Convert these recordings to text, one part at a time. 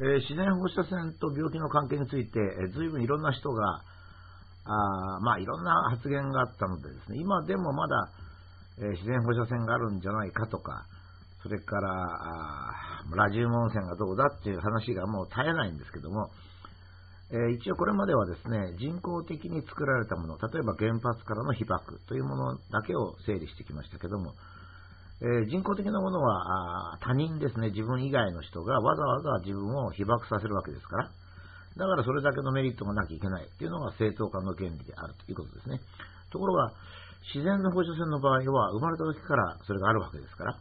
えー、自然放射線と病気の関係について、えー、随分いろんな人が、あまあ、いろんな発言があったのでですね、今でもまだ、えー、自然放射線があるんじゃないかとか、それからあラジウム温泉がどうだっていう話がもう絶えないんですけども、えー、一応これまではですね、人工的に作られたもの、例えば原発からの被爆というものだけを整理してきましたけども、えー、人工的なものは他人ですね、自分以外の人がわざわざ自分を被爆させるわけですから、だからそれだけのメリットがなきゃいけないというのが正当化の原理であるということですね。ところが、自然の放射線の場合は生まれた時からそれがあるわけですから、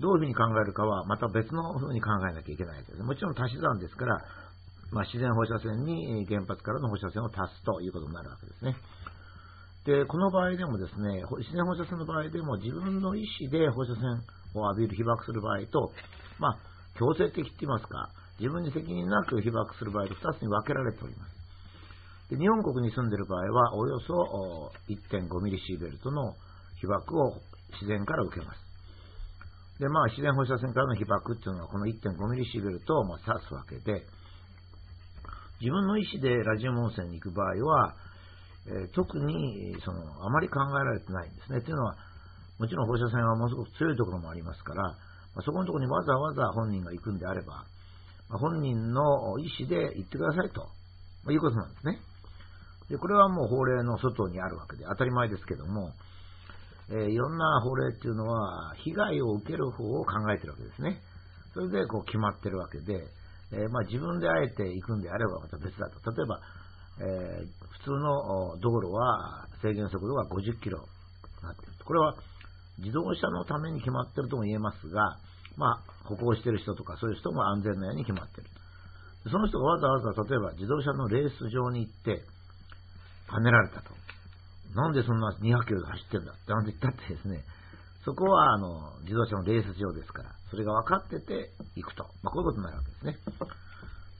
どういうふうに考えるかはまた別のふうに考えなきゃいけないです。もちろん足し算ですから、まあ、自然放射線に原発からの放射線を足すということになるわけですね。で、この場合でもですね、自然放射線の場合でも自分の意思で放射線を浴びる、被爆する場合と、まあ、強制的って言いますか、自分に責任なく被爆する場合と2つに分けられております。で日本国に住んでいる場合は、およそ1.5ミリシーベルトの被爆を自然から受けます。で、まあ、自然放射線からの被爆っていうのは、この1.5ミリシーベルトをま指すわけで、自分の意思でラジオ温泉に行く場合は、えー、特にそのあまり考えられてないんですね。というのは、もちろん放射線はものすごく強いところもありますから、まあ、そこのところにわざわざ本人が行くんであれば、まあ、本人の意思で行ってくださいと、まあ、いうことなんですね。で、これはもう法令の外にあるわけで当たり前ですけども、えー、いろんな法令っていうのは、被害を受ける方を考えてるわけですね。それでこう決まってるわけで、えー、まあ、自分であえて行くんであればまた別だと。例えば、え、普通の道路は制限速度が50キロなっている。これは自動車のために決まっているとも言えますが、まあ、歩行している人とかそういう人も安全なように決まっている。その人がわざわざ例えば自動車のレース場に行ってはねられたと。なんでそんな200キロで走ってんだってなんて言ったってですね、そこはあの自動車のレース場ですから、それが分かってて行くと。まあ、こういうことになるわけですね。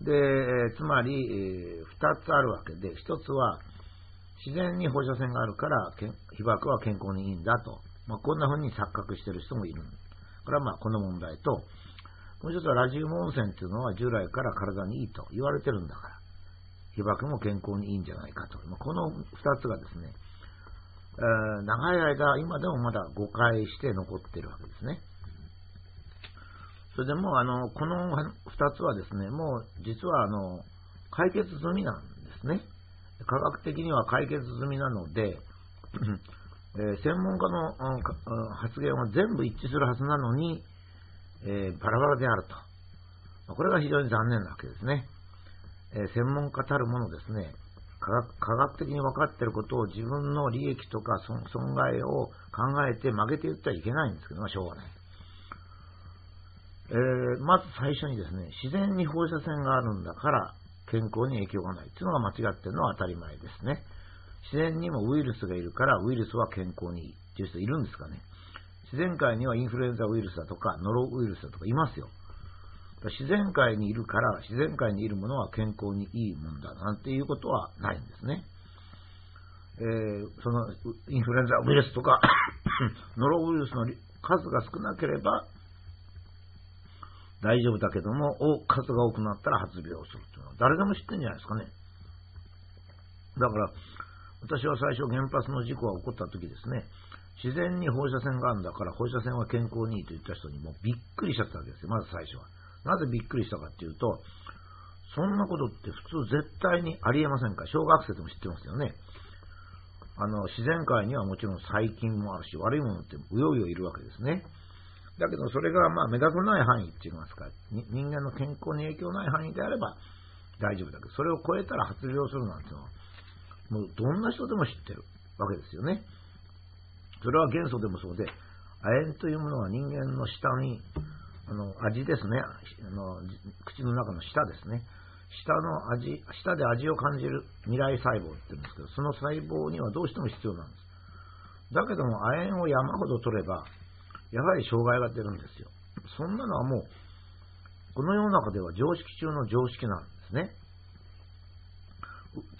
で、つまり、え、2つあるわけで、1つは、自然に放射線があるから、被爆は健康にいいんだと。まあ、こんな風に錯覚してる人もいる。これはまあ、この問題と、もう一つはラジウム温泉っていうのは従来から体にいいと言われてるんだから、被爆も健康にいいんじゃないかと。まあ、この2つがですね、えー、長い間、今でもまだ誤解して残ってるわけですね。それでもあの、この2つはですね、もう実はあの、解決済みなんですね。科学的には解決済みなので、えー、専門家の、発言は全部一致するはずなのに、えー、バラバラであると。これが非常に残念なわけですね。えー、専門家たるものですね、科学科学的に分かっていることを自分の利益とか損害を考えて曲げて言ってはいけないんですけど、ま、しょうがない。えー、まず最初にですね、自然に放射線があるんだから健康に影響がないっていうのが間違ってるのは当たり前ですね。自然にもウイルスがいるからウイルスは健康にいいっていう人いるんですかね。自然界にはインフルエンザウイルスだとかノロウイルスだとかいますよ。自然界にいるから、自然界にいるものは健康にいいもんだなんていうことはないんですね。えー、そのインフルエンザウイルスとか ノロウイルスの数が少なければ大丈夫だけども、数が多くなったら発病するというのは誰でも知ってるんじゃないですかね。だから、私は最初原発の事故が起こった時ですね、自然に放射線があるんだから放射線は健康にいいと言った人にもびっくりしちゃったわけですよ、まず最初は。なぜびっくりしたかっていうと、そんなことって普通絶対にありえませんか小学生でも知ってますよね。あの、自然界にはもちろん細菌もあるし、悪いものってうようよいるわけですね。だけど、それがまあ目立たない範囲って言いますか、人間の健康に影響ない範囲であれば大丈夫だけど、それを超えたら発病するなんていうのは、もうどんな人でも知ってるわけですよね。それは元素でもそうで、亜鉛というものは人間の舌に、あの味ですねあの、口の中の舌ですね。舌の味、舌で味を感じる未来細胞って言うんですけど、その細胞にはどうしても必要なんです。だけども、亜鉛を山ほど取れば、やはり障害が出るんですよ。そんなのはもう、この世の中では常識中の常識なんですね。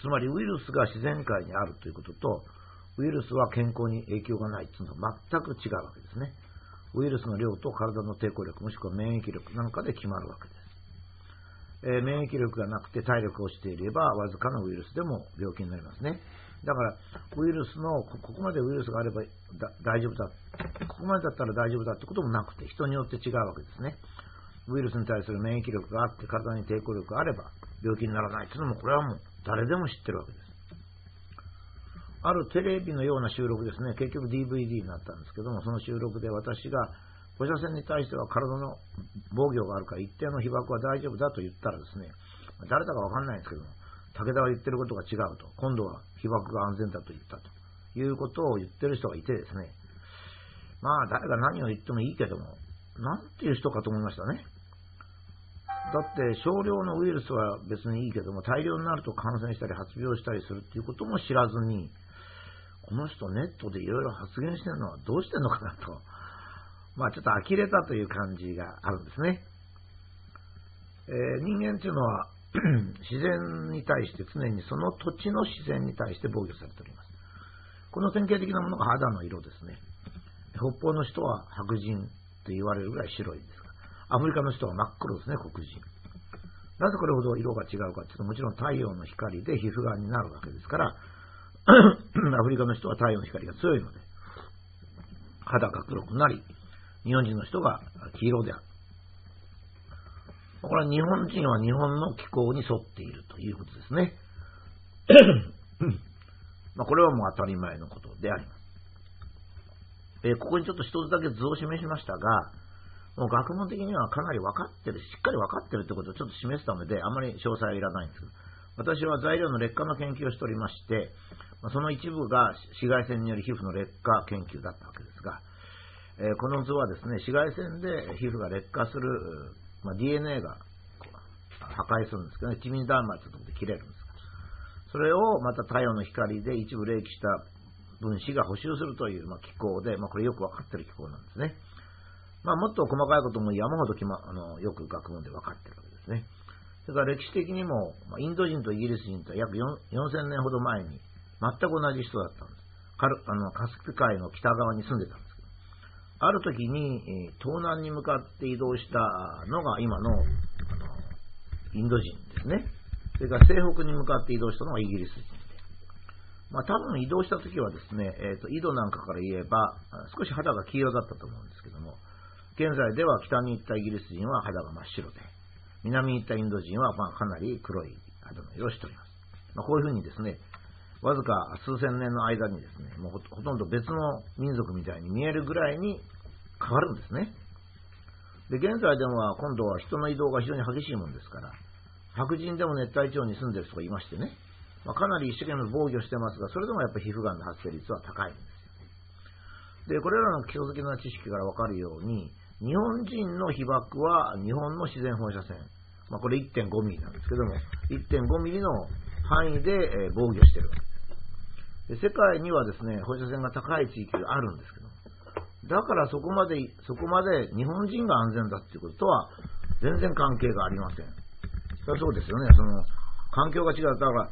つまりウイルスが自然界にあるということと、ウイルスは健康に影響がないというのは全く違うわけですね。ウイルスの量と体の抵抗力、もしくは免疫力なんかで決まるわけです。えー、免疫力がなくて体力が落ちていれば、わずかなウイルスでも病気になりますね。だから、ウイルスの、ここまでウイルスがあれば大丈夫だ、ここまでだったら大丈夫だってこともなくて、人によって違うわけですね。ウイルスに対する免疫力があって、体に抵抗力があれば、病気にならないっていうのも、これはもう誰でも知ってるわけです。あるテレビのような収録ですね、結局 DVD になったんですけども、その収録で私が放射線に対しては体の防御があるから一定の被爆は大丈夫だと言ったらですね、誰だかわかんないんですけども、武田は言ってることが違うと、今度は被爆が安全だと言ったということを言ってる人がいてですね、まあ誰が何を言ってもいいけども、なんていう人かと思いましたね。だって少量のウイルスは別にいいけども、大量になると感染したり発病したりするっていうことも知らずに、この人ネットでいろいろ発言してるのはどうしてんのかなと。まあちょっと呆れたという感じがあるんですね。えー、人間っていうのは 自然に対して常にその土地の自然に対して防御されております。この典型的なものが肌の色ですね。北方の人は白人と言われるぐらい白いですが、アフリカの人は真っ黒ですね、黒人。なぜこれほど色が違うかというと、もちろん太陽の光で皮膚がんになるわけですから、アフリカの人は太陽の光が強いので、肌が黒くなり、日本人の人が黄色である。これは日本人は日本の気候に沿っているということですね。まあこれはもう当たり前のことであります。えー、ここにちょっと一つだけ図を示しましたが、もう学問的にはかなり分かってる、しっかり分かってるってことをちょっと示すためで、あまり詳細はいらないんですけど、私は材料の劣化の研究をしておりまして、その一部が紫外線による皮膚の劣化研究だったわけですが、えこの図はですね、紫外線で皮膚が劣化する、まあ、DNA が破壊するんですけどね、チミンダーマとで切れるんですそれをまた太陽の光で一部冷気した分子が補修するという、まあ、機構で、まあ、これよくわかってる機構なんですね。まあ、もっと細かいことも山ほどき、ま、あのよく学問で分かってるわけですね。それから歴史的にも、まあ、インド人とイギリス人と約4000年ほど前に全く同じ人だったんです。カルあのカスピ海の北側に住んでたんで、ある時に、東南に向かって移動したのが今のあのインド人ですね。それから西北に向かって移動したのがイギリス人で。まあ多分移動した時はですね、えーと、井戸なんかから言えば少し肌が黄色だったと思うんですけども、現在では北に行ったイギリス人は肌が真っ白で、南に行ったインド人はまあかなり黒い肌の色をしております。まあ、こういうふうにですね、わずか数千年の間にですね、もうほとんど別の民族みたいに見えるぐらいに変わるんですね。で、現在では今度は人の移動が非常に激しいもんですから、白人でも熱帯地方に住んでる人がいましてね、まあ、かなり一生懸命防御してますが、それでもやっぱり皮膚がんの発生率は高いんですよ。で、これらの基礎的な知識からわかるように、日本人の被爆は日本の自然放射線、まあ、これ1.5ミリなんですけども、1.5ミリの範囲で防御してるわけで世界にはですね、放射線が高い地域があるんですけど、だからそこまで、そこまで日本人が安全だっていうこととは全然関係がありません。そそうですよね。その、環境が違う。だから、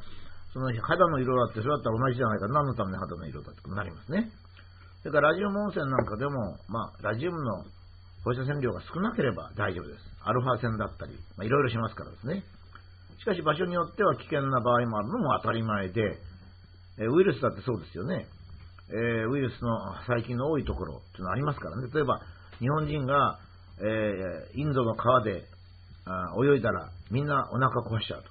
その肌の色だって、それだったら同じじゃないか。何のために肌の色だってなりますね。それからラジウム温泉なんかでも、まあ、ラジウムの放射線量が少なければ大丈夫です。アルファ線だったり、まあ、いろいろしますからですね。しかし場所によっては危険な場合もあるのも当たり前で、えウイルスだってそうですよね。えー、ウイルスの細菌の多いところっていうのありますからね。例えば、日本人が、えー、インドの川であ泳いだらみんなお腹壊しちゃうと。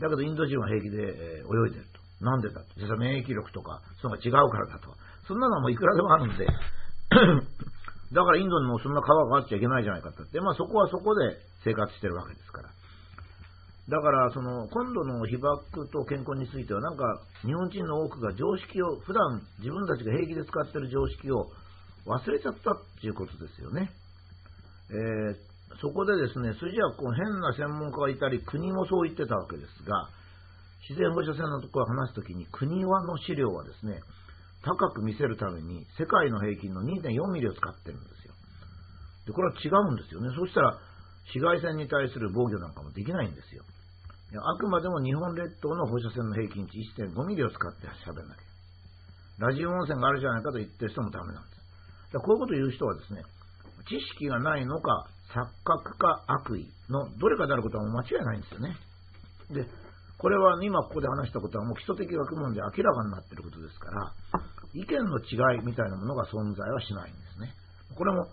だけどインド人は平気で、えー、泳いでると。なんでだと。実は免疫力とか、そのが違うからだと。そんなのもいくらでもあるんで、だからインドにもそんな川があっちゃいけないじゃないかって。まあそこはそこで生活してるわけですから。だから、その、今度の被爆と健康については、なんか、日本人の多くが常識を、普段自分たちが平気で使ってる常識を忘れちゃったっていうことですよね。えー、そこでですね、筋はこう変な専門家がいたり、国もそう言ってたわけですが、自然放射線のところを話すときに、国はの資料はですね、高く見せるために、世界の平均の2.4ミリを使ってるんですよ。で、これは違うんですよね。そしたら、紫外線に対する防御なんかもできないんですよ。あくまでも日本列島の放射線の平均値1.5ミリを使って喋んなきゃ。ラジオ温泉があるじゃないかと言ってる人もダメなんです。だこういうことを言う人はですね、知識がないのか、錯覚か悪意のどれかであることは間違いないんですよね。で、これは今ここで話したことはもう基礎的学問で明らかになっていることですから、意見の違いみたいなものが存在はしないんですね。これも、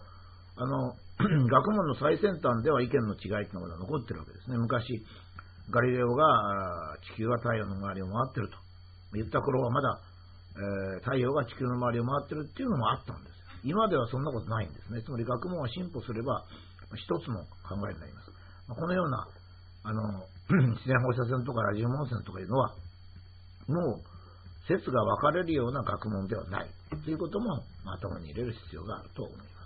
あの、学問の最先端では意見の違いっていうのが残ってるわけですね。昔、ガリレオが地球は太陽の周りを回ってると言った頃はまだ、えー、太陽が地球の周りを回ってるっていうのもあったんですよ。今ではそんなことないんですね。つまり学問は進歩すれば一つの考えになります。このようなあの 自然放射線とかラジオ問線とかいうのはもう説が分かれるような学問ではないということも頭に入れる必要があると思います。